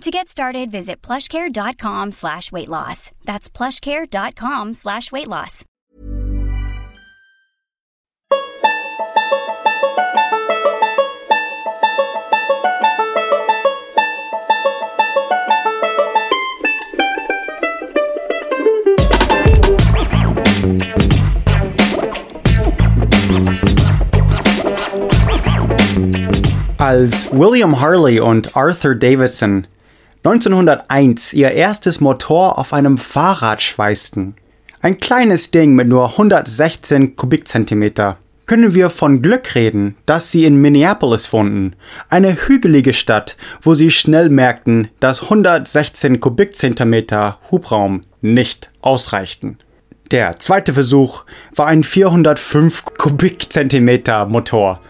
To get started, visit plushcare.com slash weight loss. That's plushcare.com slash weight loss. Als William Harley und Arthur Davidson 1901 ihr erstes Motor auf einem Fahrrad schweißten, ein kleines Ding mit nur 116 Kubikzentimeter, können wir von Glück reden, dass sie in Minneapolis wohnten, eine hügelige Stadt, wo sie schnell merkten, dass 116 Kubikzentimeter Hubraum nicht ausreichten. Der zweite Versuch war ein 405 Kubikzentimeter Motor.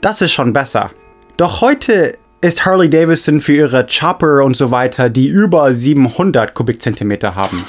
Das ist schon besser. Doch heute ist Harley Davidson für ihre Chopper und so weiter, die über 700 Kubikzentimeter haben.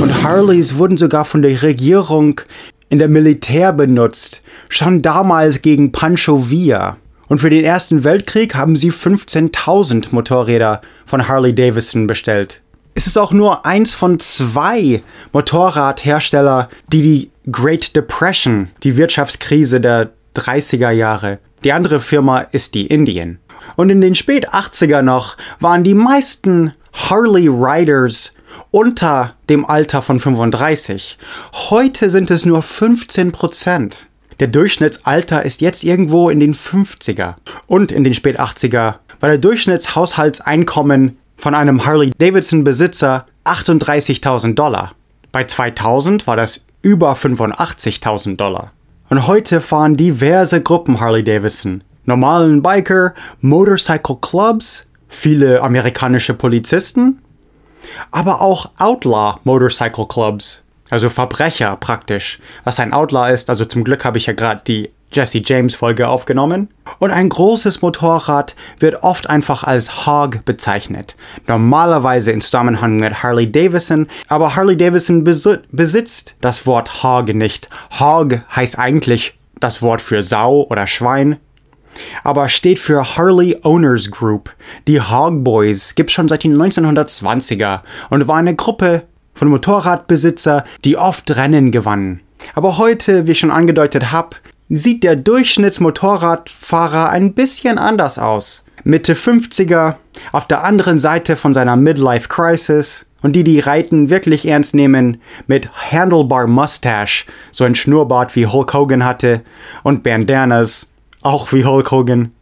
Und Harleys wurden sogar von der Regierung in der Militär benutzt, schon damals gegen Pancho Villa. Und für den Ersten Weltkrieg haben sie 15.000 Motorräder von Harley Davidson bestellt. Es ist auch nur eins von zwei Motorradhersteller, die die Great Depression, die Wirtschaftskrise der 30er Jahre, die andere Firma ist die Indian. Und in den spät 80er noch waren die meisten Harley Riders unter dem Alter von 35. Heute sind es nur 15 Prozent. Der Durchschnittsalter ist jetzt irgendwo in den 50er. Und in den spät 80er war der Durchschnittshaushaltseinkommen von einem Harley-Davidson-Besitzer 38.000 Dollar. Bei 2000 war das über 85.000 Dollar. Und heute fahren diverse Gruppen Harley-Davidson. Normalen Biker, Motorcycle Clubs, viele amerikanische Polizisten, aber auch Outlaw Motorcycle Clubs, also Verbrecher praktisch. Was ein Outlaw ist, also zum Glück habe ich ja gerade die Jesse James Folge aufgenommen. Und ein großes Motorrad wird oft einfach als Hog bezeichnet. Normalerweise in Zusammenhang mit Harley Davidson, aber Harley Davidson besitzt das Wort Hog nicht. Hog heißt eigentlich das Wort für Sau oder Schwein, aber steht für Harley Owners Group. Die Hog Boys gibt schon seit den 1920er und war eine Gruppe von Motorradbesitzer, die oft Rennen gewannen. Aber heute, wie ich schon angedeutet habe, sieht der Durchschnittsmotorradfahrer ein bisschen anders aus. Mitte 50er, auf der anderen Seite von seiner Midlife Crisis und die, die Reiten wirklich ernst nehmen, mit Handlebar Mustache, so ein Schnurrbart wie Hulk Hogan hatte, und Bandanas, auch wie Hulk Hogan,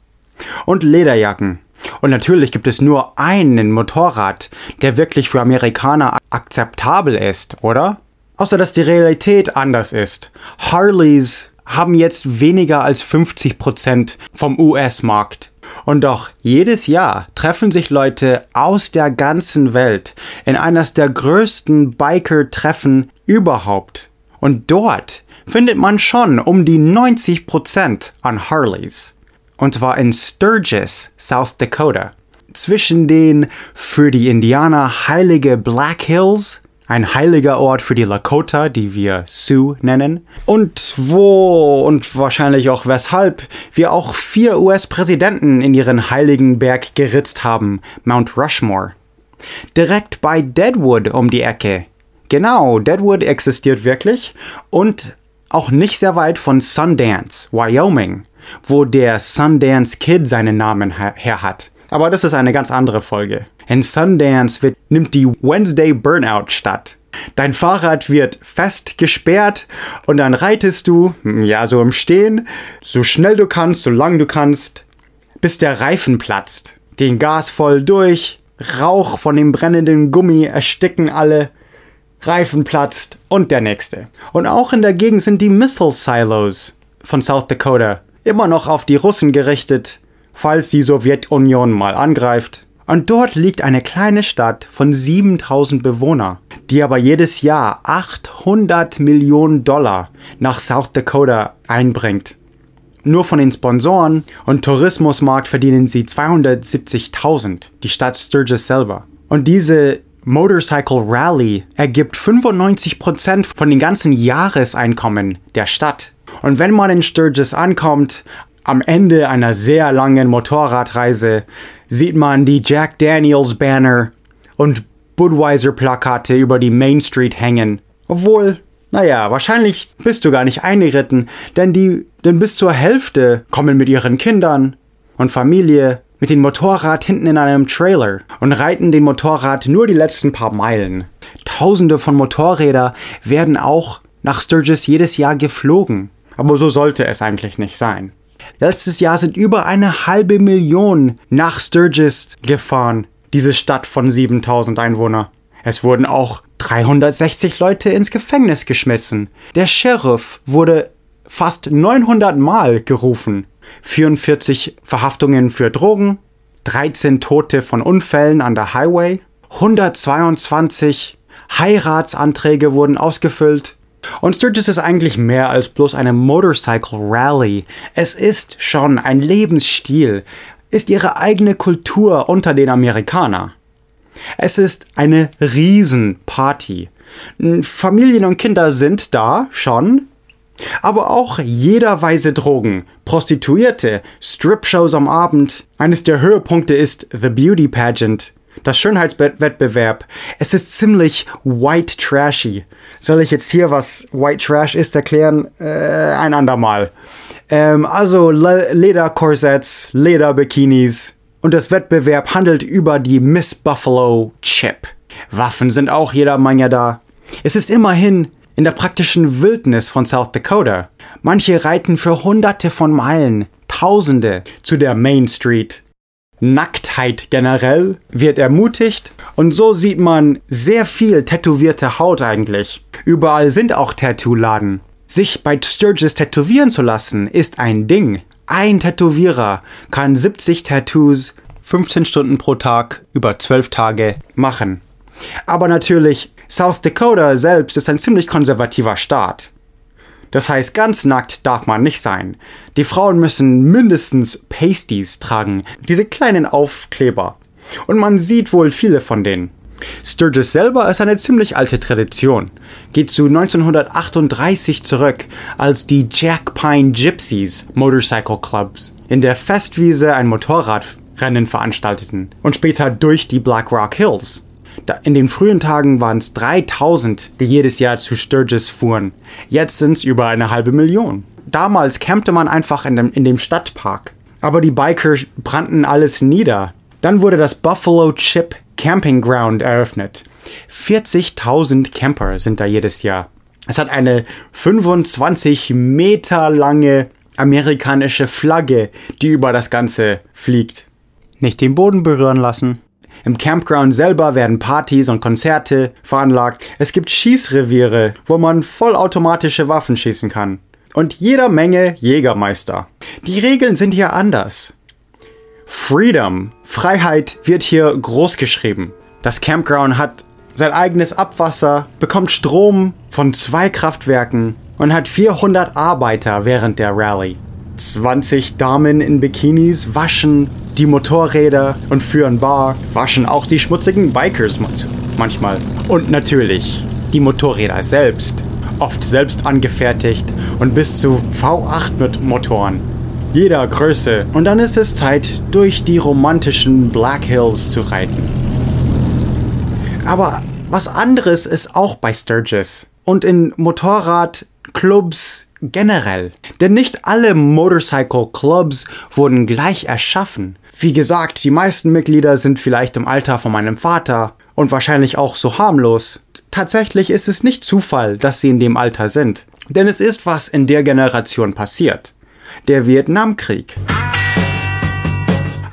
und Lederjacken. Und natürlich gibt es nur einen Motorrad, der wirklich für Amerikaner akzeptabel ist, oder? Außer dass die Realität anders ist. Harleys haben jetzt weniger als 50 Prozent vom US-Markt. Und doch jedes Jahr treffen sich Leute aus der ganzen Welt in eines der größten Biker-Treffen überhaupt. Und dort findet man schon um die 90% an Harleys. Und zwar in Sturgis, South Dakota. Zwischen den für die Indianer heilige Black Hills ein heiliger Ort für die Lakota, die wir Sioux nennen, und wo und wahrscheinlich auch weshalb wir auch vier US-Präsidenten in ihren heiligen Berg geritzt haben, Mount Rushmore. Direkt bei Deadwood um die Ecke. Genau, Deadwood existiert wirklich und auch nicht sehr weit von Sundance, Wyoming, wo der Sundance Kid seinen Namen her hat. Aber das ist eine ganz andere Folge. In Sundance wird, nimmt die Wednesday Burnout statt. Dein Fahrrad wird fest gesperrt und dann reitest du, hm, ja, so im Stehen, so schnell du kannst, so lang du kannst, bis der Reifen platzt. Den Gas voll durch, Rauch von dem brennenden Gummi ersticken alle, Reifen platzt und der nächste. Und auch in der Gegend sind die Missile Silos von South Dakota immer noch auf die Russen gerichtet falls die Sowjetunion mal angreift. Und dort liegt eine kleine Stadt von 7000 Bewohnern, die aber jedes Jahr 800 Millionen Dollar nach South Dakota einbringt. Nur von den Sponsoren und Tourismusmarkt verdienen sie 270.000, die Stadt Sturgis selber. Und diese Motorcycle Rally ergibt 95% von den ganzen Jahreseinkommen der Stadt. Und wenn man in Sturgis ankommt, am Ende einer sehr langen Motorradreise, sieht man die Jack Daniels Banner und Budweiser Plakate über die Main Street hängen. Obwohl naja, wahrscheinlich bist du gar nicht eingeritten, denn die, denn bis zur Hälfte kommen mit ihren Kindern und Familie mit dem Motorrad hinten in einem Trailer und reiten den Motorrad nur die letzten paar Meilen. Tausende von Motorrädern werden auch nach Sturgis jedes Jahr geflogen. Aber so sollte es eigentlich nicht sein. Letztes Jahr sind über eine halbe Million nach Sturgis gefahren, diese Stadt von 7000 Einwohnern. Es wurden auch 360 Leute ins Gefängnis geschmissen. Der Sheriff wurde fast 900 Mal gerufen. 44 Verhaftungen für Drogen, 13 Tote von Unfällen an der Highway, 122 Heiratsanträge wurden ausgefüllt. Und Sturgis ist eigentlich mehr als bloß eine Motorcycle Rally. Es ist schon ein Lebensstil, ist ihre eigene Kultur unter den Amerikanern. Es ist eine Riesenparty. Familien und Kinder sind da schon, aber auch jederweise Drogen, Prostituierte, Strip-Shows am Abend. Eines der Höhepunkte ist The Beauty Pageant, das Schönheitswettbewerb. Es ist ziemlich white trashy. Soll ich jetzt hier, was White Trash ist, erklären? Äh, ein andermal. Ähm, also Le Lederkorsetts, Lederbikinis, und das Wettbewerb handelt über die Miss Buffalo Chip. Waffen sind auch jeder Menge da. Es ist immerhin in der praktischen Wildnis von South Dakota. Manche reiten für hunderte von Meilen, Tausende zu der Main Street. Nacktheit generell wird ermutigt und so sieht man sehr viel tätowierte Haut eigentlich. Überall sind auch Tattoo-Laden. Sich bei Sturgis tätowieren zu lassen ist ein Ding. Ein Tätowierer kann 70 Tattoos 15 Stunden pro Tag über 12 Tage machen. Aber natürlich, South Dakota selbst ist ein ziemlich konservativer Staat. Das heißt, ganz nackt darf man nicht sein. Die Frauen müssen mindestens Pasties tragen, diese kleinen Aufkleber. Und man sieht wohl viele von denen. Sturgis selber ist eine ziemlich alte Tradition, geht zu 1938 zurück, als die Jack Pine Gypsies Motorcycle Clubs in der Festwiese ein Motorradrennen veranstalteten und später durch die Black Rock Hills. In den frühen Tagen waren es 3000, die jedes Jahr zu Sturgis fuhren. Jetzt sind es über eine halbe Million. Damals campte man einfach in dem, in dem Stadtpark. Aber die Biker brannten alles nieder. Dann wurde das Buffalo Chip Camping Ground eröffnet. 40.000 Camper sind da jedes Jahr. Es hat eine 25 Meter lange amerikanische Flagge, die über das Ganze fliegt. Nicht den Boden berühren lassen. Im Campground selber werden Partys und Konzerte veranlagt. Es gibt Schießreviere, wo man vollautomatische Waffen schießen kann. Und jeder Menge Jägermeister. Die Regeln sind hier anders. Freedom, Freiheit wird hier groß geschrieben. Das Campground hat sein eigenes Abwasser, bekommt Strom von zwei Kraftwerken und hat 400 Arbeiter während der Rallye. 20 Damen in Bikinis waschen die Motorräder und führen Bar, waschen auch die schmutzigen Bikers manchmal. Und natürlich die Motorräder selbst, oft selbst angefertigt und bis zu V8 mit Motoren jeder Größe. Und dann ist es Zeit, durch die romantischen Black Hills zu reiten. Aber was anderes ist auch bei Sturgis und in Motorradclubs generell. Denn nicht alle Motorcycle Clubs wurden gleich erschaffen. Wie gesagt, die meisten Mitglieder sind vielleicht im Alter von meinem Vater und wahrscheinlich auch so harmlos. Tatsächlich ist es nicht Zufall, dass sie in dem Alter sind. Denn es ist was in der Generation passiert der Vietnamkrieg.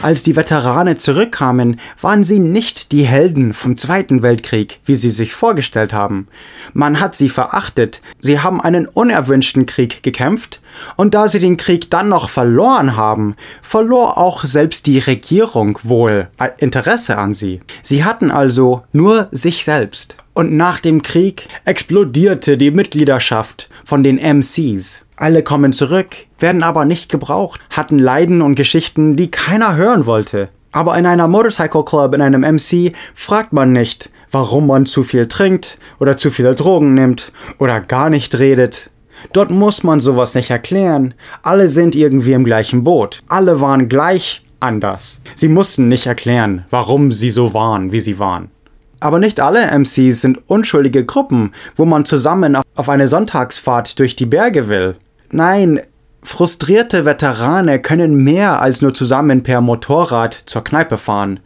Als die Veterane zurückkamen, waren sie nicht die Helden vom Zweiten Weltkrieg, wie sie sich vorgestellt haben. Man hat sie verachtet, sie haben einen unerwünschten Krieg gekämpft, und da sie den Krieg dann noch verloren haben, verlor auch selbst die Regierung wohl Interesse an sie. Sie hatten also nur sich selbst. Und nach dem Krieg explodierte die Mitgliedschaft von den MCs. Alle kommen zurück, werden aber nicht gebraucht, hatten Leiden und Geschichten, die keiner hören wollte. Aber in einer Motorcycle Club, in einem MC, fragt man nicht, warum man zu viel trinkt oder zu viele Drogen nimmt oder gar nicht redet. Dort muss man sowas nicht erklären. Alle sind irgendwie im gleichen Boot. Alle waren gleich anders. Sie mussten nicht erklären, warum sie so waren, wie sie waren. Aber nicht alle MCs sind unschuldige Gruppen, wo man zusammen auf eine Sonntagsfahrt durch die Berge will. Nein, frustrierte Veterane können mehr als nur zusammen per Motorrad zur Kneipe fahren.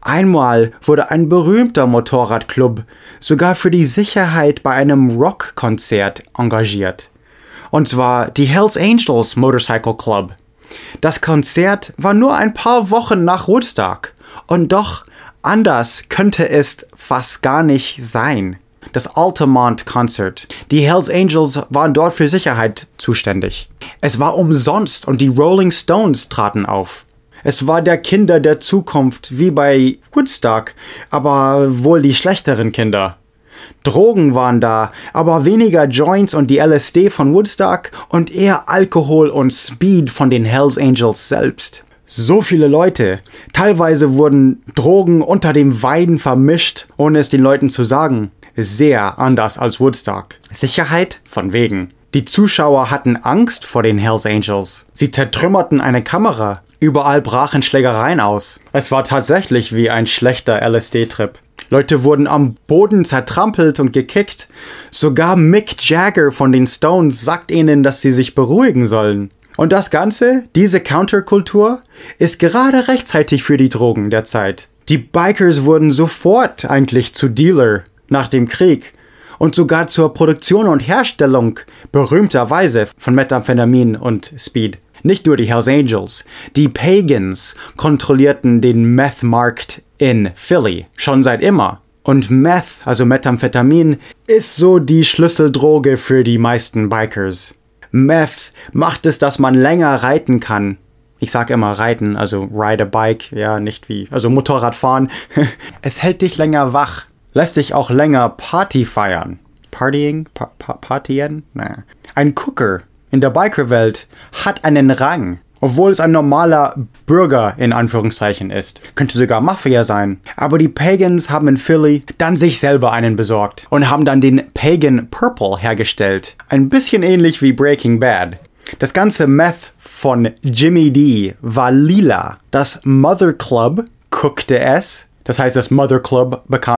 Einmal wurde ein berühmter Motorradclub sogar für die Sicherheit bei einem Rockkonzert engagiert. Und zwar die Hells Angels Motorcycle Club. Das Konzert war nur ein paar Wochen nach Woodstock. Und doch, anders könnte es fast gar nicht sein das Altamont Concert. Die Hells Angels waren dort für Sicherheit zuständig. Es war umsonst und die Rolling Stones traten auf. Es war der Kinder der Zukunft wie bei Woodstock, aber wohl die schlechteren Kinder. Drogen waren da, aber weniger Joints und die LSD von Woodstock und eher Alkohol und Speed von den Hells Angels selbst. So viele Leute. Teilweise wurden Drogen unter dem Weiden vermischt, ohne es den Leuten zu sagen sehr anders als Woodstock. Sicherheit von wegen. Die Zuschauer hatten Angst vor den Hells Angels. Sie zertrümmerten eine Kamera. Überall brachen Schlägereien aus. Es war tatsächlich wie ein schlechter LSD-Trip. Leute wurden am Boden zertrampelt und gekickt. Sogar Mick Jagger von den Stones sagt ihnen, dass sie sich beruhigen sollen. Und das Ganze, diese Counterkultur, ist gerade rechtzeitig für die Drogen der Zeit. Die Bikers wurden sofort eigentlich zu Dealer nach dem Krieg und sogar zur Produktion und Herstellung berühmterweise von Methamphetamin und Speed. Nicht nur die Hells Angels, die Pagans kontrollierten den Meth-Markt in Philly schon seit immer. Und Meth, also Methamphetamin, ist so die Schlüsseldroge für die meisten Bikers. Meth macht es, dass man länger reiten kann. Ich sage immer reiten, also ride a bike, ja, nicht wie, also Motorrad fahren. es hält dich länger wach lässt sich auch länger Party feiern. Partying? Pa pa partyen? Naja. Ein Cooker in der Bikerwelt hat einen Rang. Obwohl es ein normaler Bürger in Anführungszeichen ist. Könnte sogar Mafia sein. Aber die Pagans haben in Philly dann sich selber einen besorgt und haben dann den Pagan Purple hergestellt. Ein bisschen ähnlich wie Breaking Bad. Das ganze Meth von Jimmy D war lila. Das Mother Club guckte es. Das heißt, das Mother Club bekam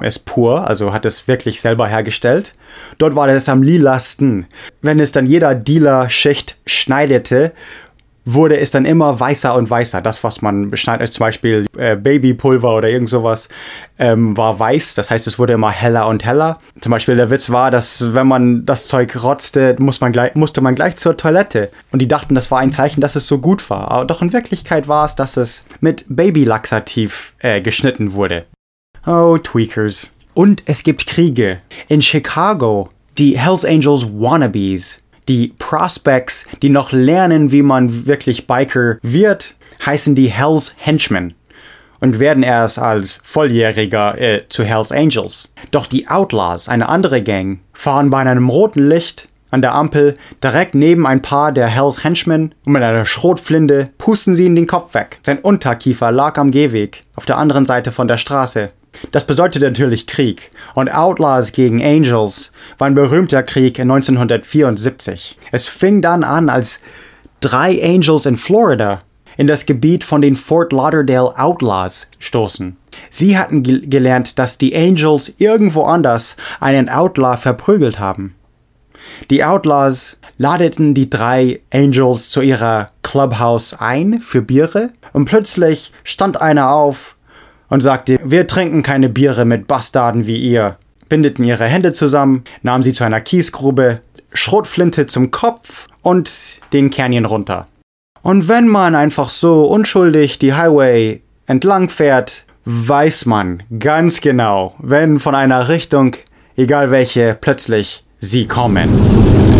Es pur, also hat es wirklich selber hergestellt. Dort war es am lilasten. Wenn es dann jeder Dealer-Schicht schneidete, wurde es dann immer weißer und weißer. Das, was man beschneidet, zum Beispiel äh, Babypulver oder irgend sowas, ähm, war weiß. Das heißt, es wurde immer heller und heller. Zum Beispiel der Witz war, dass wenn man das Zeug rotzte, muss man gleich, musste man gleich zur Toilette. Und die dachten, das war ein Zeichen, dass es so gut war. Aber doch in Wirklichkeit war es, dass es mit Babylaxativ äh, geschnitten wurde. Oh, Tweakers. Und es gibt Kriege. In Chicago, die Hells Angels Wannabes die Prospects, die noch lernen, wie man wirklich Biker wird, heißen die Hells Henchmen und werden erst als Volljähriger äh, zu Hells Angels. Doch die Outlaws, eine andere Gang, fahren bei einem roten Licht an der Ampel direkt neben ein paar der Hells Henchmen und mit einer Schrotflinte pusten sie ihn den Kopf weg. Sein Unterkiefer lag am Gehweg, auf der anderen Seite von der Straße. Das bedeutete natürlich Krieg. Und Outlaws gegen Angels war ein berühmter Krieg 1974. Es fing dann an, als drei Angels in Florida in das Gebiet von den Fort Lauderdale Outlaws stoßen. Sie hatten ge gelernt, dass die Angels irgendwo anders einen Outlaw verprügelt haben. Die Outlaws ladeten die drei Angels zu ihrer Clubhouse ein für Biere und plötzlich stand einer auf und sagte, wir trinken keine Biere mit Bastarden wie ihr, bindeten ihre Hände zusammen, nahmen sie zu einer Kiesgrube, Schrotflinte zum Kopf und den Canyon runter. Und wenn man einfach so unschuldig die Highway entlang fährt, weiß man ganz genau, wenn von einer Richtung, egal welche, plötzlich sie kommen.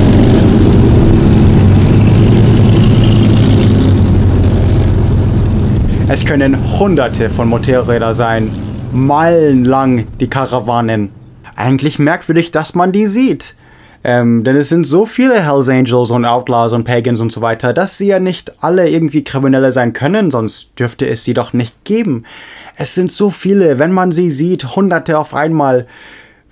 Es können hunderte von Motorrädern sein, meilenlang die Karawanen. Eigentlich merkwürdig, dass man die sieht. Ähm, denn es sind so viele Hells Angels und Outlaws und Pagans und so weiter, dass sie ja nicht alle irgendwie Kriminelle sein können, sonst dürfte es sie doch nicht geben. Es sind so viele, wenn man sie sieht, hunderte auf einmal,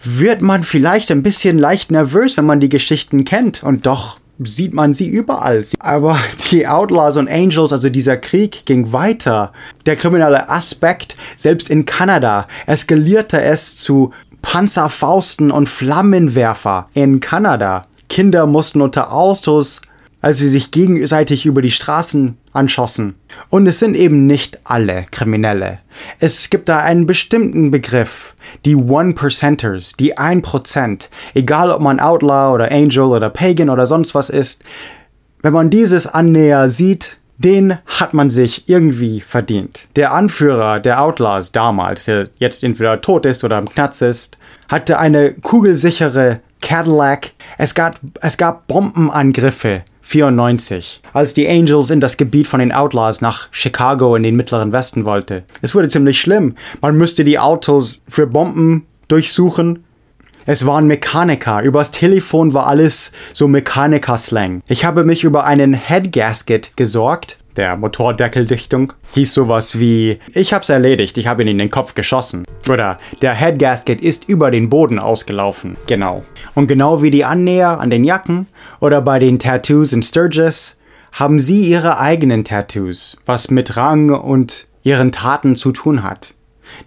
wird man vielleicht ein bisschen leicht nervös, wenn man die Geschichten kennt. Und doch sieht man sie überall. Aber die Outlaws und Angels, also dieser Krieg ging weiter. Der kriminelle Aspekt, selbst in Kanada, eskalierte es zu Panzerfausten und Flammenwerfer in Kanada. Kinder mussten unter Autos, als sie sich gegenseitig über die Straßen anschossen. Und es sind eben nicht alle Kriminelle. Es gibt da einen bestimmten Begriff, die One-Percenters, die 1%. Egal ob man Outlaw oder Angel oder Pagan oder sonst was ist, wenn man dieses Annäher sieht, den hat man sich irgendwie verdient. Der Anführer der Outlaws damals, der jetzt entweder tot ist oder im Knatz ist, hatte eine kugelsichere Cadillac. Es gab, es gab Bombenangriffe 94, als die Angels in das Gebiet von den Outlaws nach Chicago in den mittleren Westen wollte. Es wurde ziemlich schlimm. Man müsste die Autos für Bomben durchsuchen es waren Mechaniker. Übers Telefon war alles so Mechaniker-Slang. Ich habe mich über einen Head Gasket gesorgt. Der Motordeckeldichtung hieß sowas wie Ich hab's erledigt, ich habe ihn in den Kopf geschossen. Oder der Head Gasket ist über den Boden ausgelaufen. Genau. Und genau wie die Annäher an den Jacken oder bei den Tattoos in Sturgis haben sie ihre eigenen Tattoos, was mit Rang und ihren Taten zu tun hat.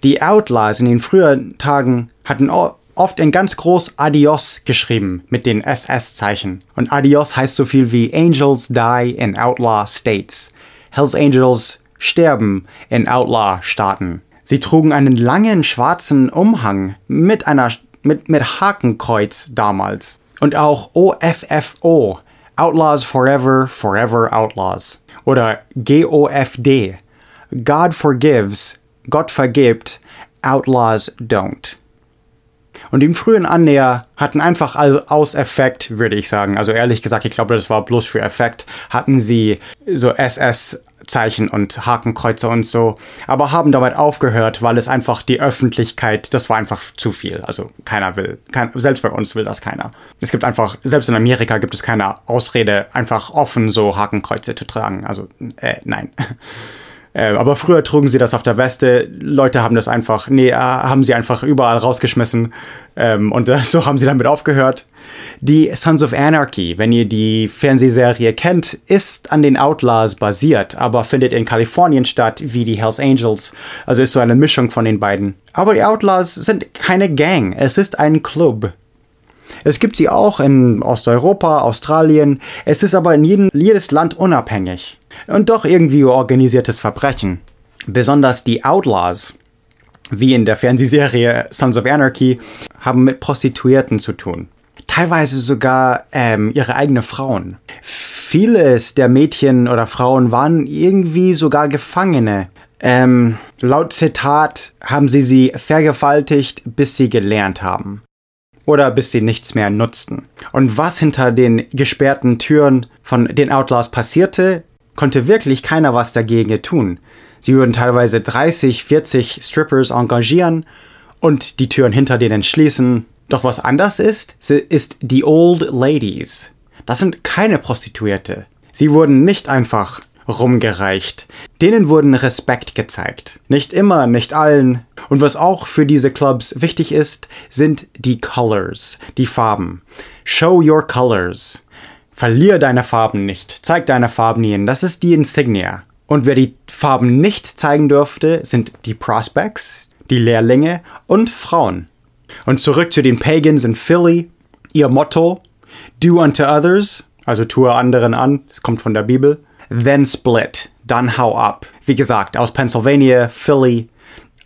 Die Outlaws in den früheren Tagen hatten oft in ganz groß Adios geschrieben mit den SS-Zeichen. Und Adios heißt so viel wie Angels die in Outlaw States. Hells Angels sterben in Outlaw-Staaten. Sie trugen einen langen schwarzen Umhang mit einer mit, mit Hakenkreuz damals. Und auch OFFO, Outlaws Forever, Forever Outlaws. Oder GOFD, God Forgives, Gott vergibt, Outlaws don't. Und die frühen Annäher hatten einfach aus Effekt, würde ich sagen, also ehrlich gesagt, ich glaube, das war bloß für Effekt, hatten sie so SS Zeichen und Hakenkreuze und so, aber haben damit aufgehört, weil es einfach die Öffentlichkeit, das war einfach zu viel. Also keiner will, kein, selbst bei uns will das keiner. Es gibt einfach, selbst in Amerika gibt es keine Ausrede, einfach offen so Hakenkreuze zu tragen. Also äh, nein. Äh, aber früher trugen sie das auf der Weste. Leute haben das einfach, nee, äh, haben sie einfach überall rausgeschmissen. Ähm, und äh, so haben sie damit aufgehört. Die Sons of Anarchy, wenn ihr die Fernsehserie kennt, ist an den Outlaws basiert, aber findet in Kalifornien statt, wie die Hells Angels. Also ist so eine Mischung von den beiden. Aber die Outlaws sind keine Gang, es ist ein Club. Es gibt sie auch in Osteuropa, Australien. Es ist aber in jedem, jedes Land unabhängig. Und doch irgendwie organisiertes Verbrechen. Besonders die Outlaws, wie in der Fernsehserie Sons of Anarchy, haben mit Prostituierten zu tun. Teilweise sogar ähm, ihre eigenen Frauen. Vieles der Mädchen oder Frauen waren irgendwie sogar Gefangene. Ähm, laut Zitat haben sie sie vergewaltigt, bis sie gelernt haben oder bis sie nichts mehr nutzten. Und was hinter den gesperrten Türen von den Outlaws passierte, konnte wirklich keiner was dagegen tun. Sie würden teilweise 30, 40 Strippers engagieren und die Türen hinter denen schließen. Doch was anders ist, ist die Old Ladies. Das sind keine Prostituierte. Sie wurden nicht einfach rumgereicht. Denen wurden Respekt gezeigt. Nicht immer, nicht allen. Und was auch für diese Clubs wichtig ist, sind die Colors, die Farben. Show your colors. Verlier deine Farben nicht. Zeig deine Farben nie. Das ist die Insignia. Und wer die Farben nicht zeigen dürfte, sind die Prospects, die Lehrlinge und Frauen. Und zurück zu den Pagans in Philly. Ihr Motto, do unto others, also tue anderen an, das kommt von der Bibel, then split, dann hau ab. Wie gesagt, aus Pennsylvania, Philly,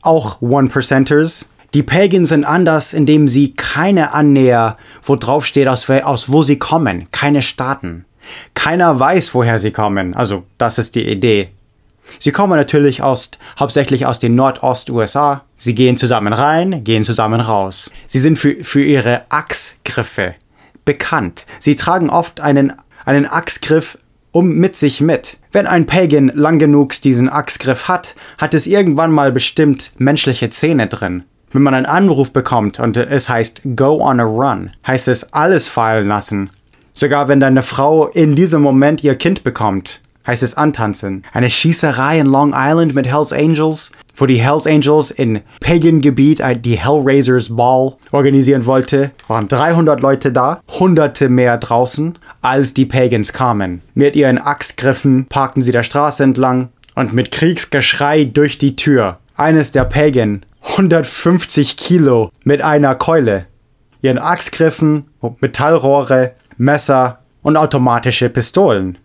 auch One-Percenters. Die Pagans sind anders, indem sie keine Annäher, wo drauf steht, aus, aus wo sie kommen, keine Staaten. Keiner weiß, woher sie kommen, also das ist die Idee. Sie kommen natürlich aus, hauptsächlich aus den Nordost-USA. Sie gehen zusammen rein, gehen zusammen raus. Sie sind für, für ihre Achsgriffe bekannt. Sie tragen oft einen, einen Achsgriff um mit sich mit. Wenn ein Pagan lang genug diesen Achsgriff hat, hat es irgendwann mal bestimmt menschliche Zähne drin. Wenn man einen Anruf bekommt und es heißt Go on a Run, heißt es alles fallen lassen. Sogar wenn deine Frau in diesem Moment ihr Kind bekommt, heißt es antanzen. Eine Schießerei in Long Island mit Hells Angels, wo die Hells Angels in Pagan-Gebiet die Hellraisers Ball organisieren wollte, waren 300 Leute da, hunderte mehr draußen, als die Pagans kamen. Mit ihren Axtgriffen parkten sie der Straße entlang und mit Kriegsgeschrei durch die Tür. Eines der Pagan, 150 Kilo mit einer Keule. Ihren Axtgriffen, Metallrohre, Messer und automatische Pistolen.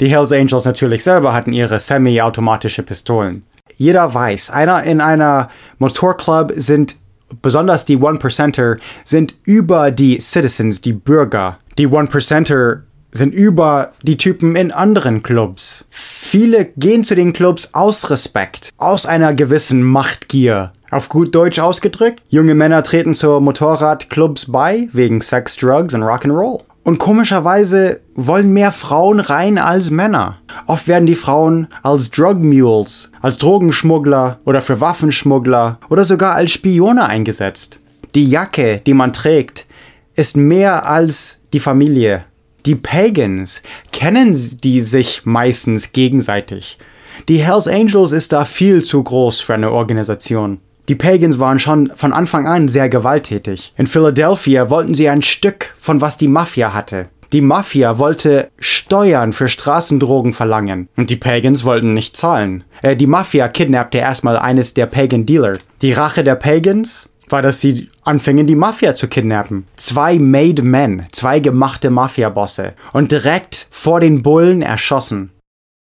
Die Hells Angels natürlich selber hatten ihre semi-automatische Pistolen. Jeder weiß, einer in einer Motorclub sind besonders die One-Percenter sind über die Citizens, die Bürger. Die One-Percenter sind über die Typen in anderen Clubs. Viele gehen zu den Clubs aus Respekt, aus einer gewissen Machtgier. Auf gut Deutsch ausgedrückt, junge Männer treten zu Motorradclubs bei wegen Sex, Drugs und Rock'n'Roll. Und komischerweise wollen mehr Frauen rein als Männer. Oft werden die Frauen als Drug Mules, als Drogenschmuggler oder für Waffenschmuggler oder sogar als Spione eingesetzt. Die Jacke, die man trägt, ist mehr als die Familie. Die Pagans kennen die sich meistens gegenseitig. Die Hells Angels ist da viel zu groß für eine Organisation. Die Pagans waren schon von Anfang an sehr gewalttätig. In Philadelphia wollten sie ein Stück von was die Mafia hatte. Die Mafia wollte Steuern für Straßendrogen verlangen und die Pagans wollten nicht zahlen. Äh, die Mafia kidnappte erstmal eines der Pagan Dealer. Die Rache der Pagans war, dass sie anfingen, die Mafia zu kidnappen. Zwei Made Men, zwei gemachte Mafia-Bosse und direkt vor den Bullen erschossen.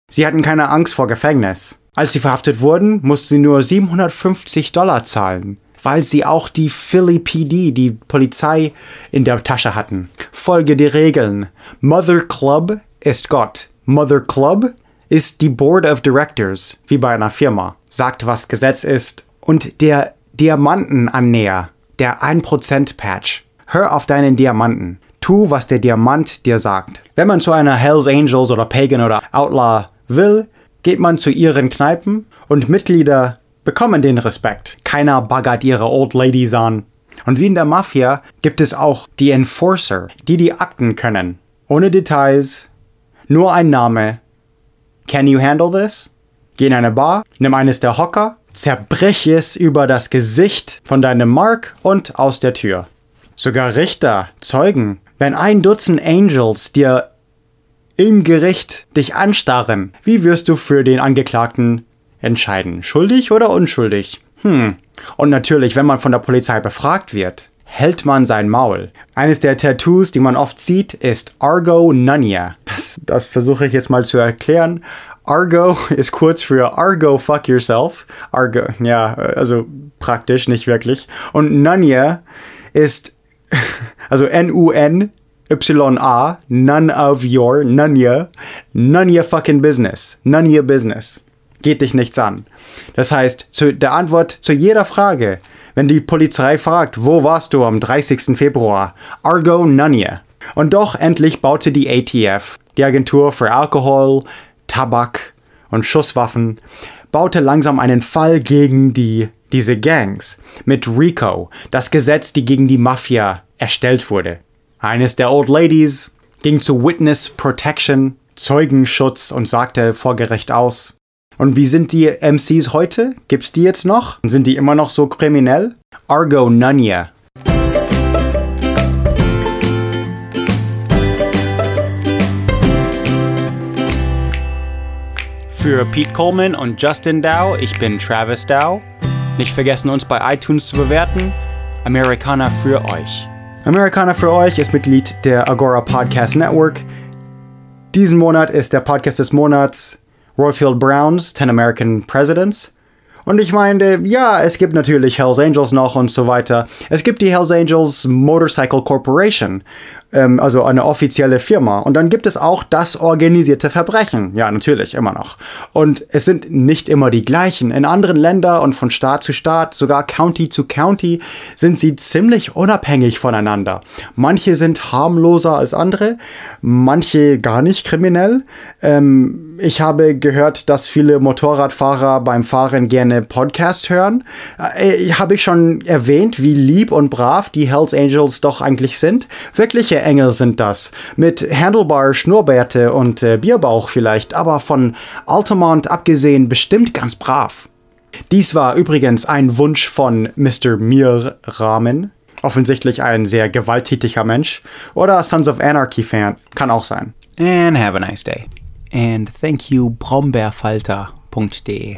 Sie hatten keine Angst vor Gefängnis. Als sie verhaftet wurden, mussten sie nur 750 Dollar zahlen, weil sie auch die Philly PD, die Polizei, in der Tasche hatten. Folge die Regeln. Mother Club ist Gott. Mother Club ist die Board of Directors, wie bei einer Firma. Sagt, was Gesetz ist. Und der Diamantenannäher, der 1%-Patch. Hör auf deinen Diamanten. Tu, was der Diamant dir sagt. Wenn man zu einer Hells Angels oder Pagan oder Outlaw will, geht man zu ihren Kneipen und Mitglieder bekommen den Respekt. Keiner baggert ihre Old Ladies an. Und wie in der Mafia gibt es auch die Enforcer, die die Akten können. Ohne Details, nur ein Name. Can you handle this? Geh in eine Bar, nimm eines der Hocker, zerbrich es über das Gesicht von deinem Mark und aus der Tür. Sogar Richter, Zeugen, wenn ein Dutzend Angels dir im Gericht dich anstarren, wie wirst du für den Angeklagten entscheiden? Schuldig oder unschuldig? Hm. Und natürlich, wenn man von der Polizei befragt wird, hält man sein Maul. Eines der Tattoos, die man oft sieht, ist Argo Nunya. Das, das versuche ich jetzt mal zu erklären. Argo ist kurz für Argo Fuck Yourself. Argo, ja, also praktisch, nicht wirklich. Und Nunya ist, also N-U-N Y-A, none of your, none your, none your fucking business. None your business. Geht dich nichts an. Das heißt, zu der Antwort zu jeder Frage, wenn die Polizei fragt, wo warst du am 30. Februar? Argo Nunye. Und doch endlich baute die ATF, die Agentur für Alkohol, Tabak und Schusswaffen, baute langsam einen Fall gegen die, diese Gangs mit RICO, das Gesetz, die gegen die Mafia erstellt wurde. Eines der Old Ladies ging zu Witness Protection, Zeugenschutz und sagte vor Gericht aus. Und wie sind die MCs heute? Gibt's die jetzt noch? Sind die immer noch so kriminell? Argo Nunya. Für Pete Coleman und Justin Dow, ich bin Travis Dow. Nicht vergessen, uns bei iTunes zu bewerten. Amerikaner für euch. Amerikaner für euch ist Mitglied der Agora Podcast Network. Diesen Monat ist der Podcast des Monats Royfield Browns 10 American Presidents. Und ich meine, ja, es gibt natürlich Hells Angels noch und so weiter. Es gibt die Hells Angels Motorcycle Corporation ähm, also eine offizielle Firma. Und dann gibt es auch das organisierte Verbrechen. Ja, natürlich, immer noch. Und es sind nicht immer die gleichen. In anderen Ländern und von Staat zu Staat, sogar County zu County, sind sie ziemlich unabhängig voneinander. Manche sind harmloser als andere, manche gar nicht kriminell. Ähm, ich habe gehört, dass viele Motorradfahrer beim Fahren gerne Podcasts hören. Äh, habe ich schon erwähnt, wie lieb und brav die Hells Angels doch eigentlich sind? Wirkliche Engel sind das. Mit Handlebar, Schnurrbärte und äh, Bierbauch vielleicht, aber von Altamont abgesehen bestimmt ganz brav. Dies war übrigens ein Wunsch von Mr. Mir Rahmen. Offensichtlich ein sehr gewalttätiger Mensch. Oder Sons of Anarchy Fan. Kann auch sein. And have a nice day. And thank you, brombeerfalter.de.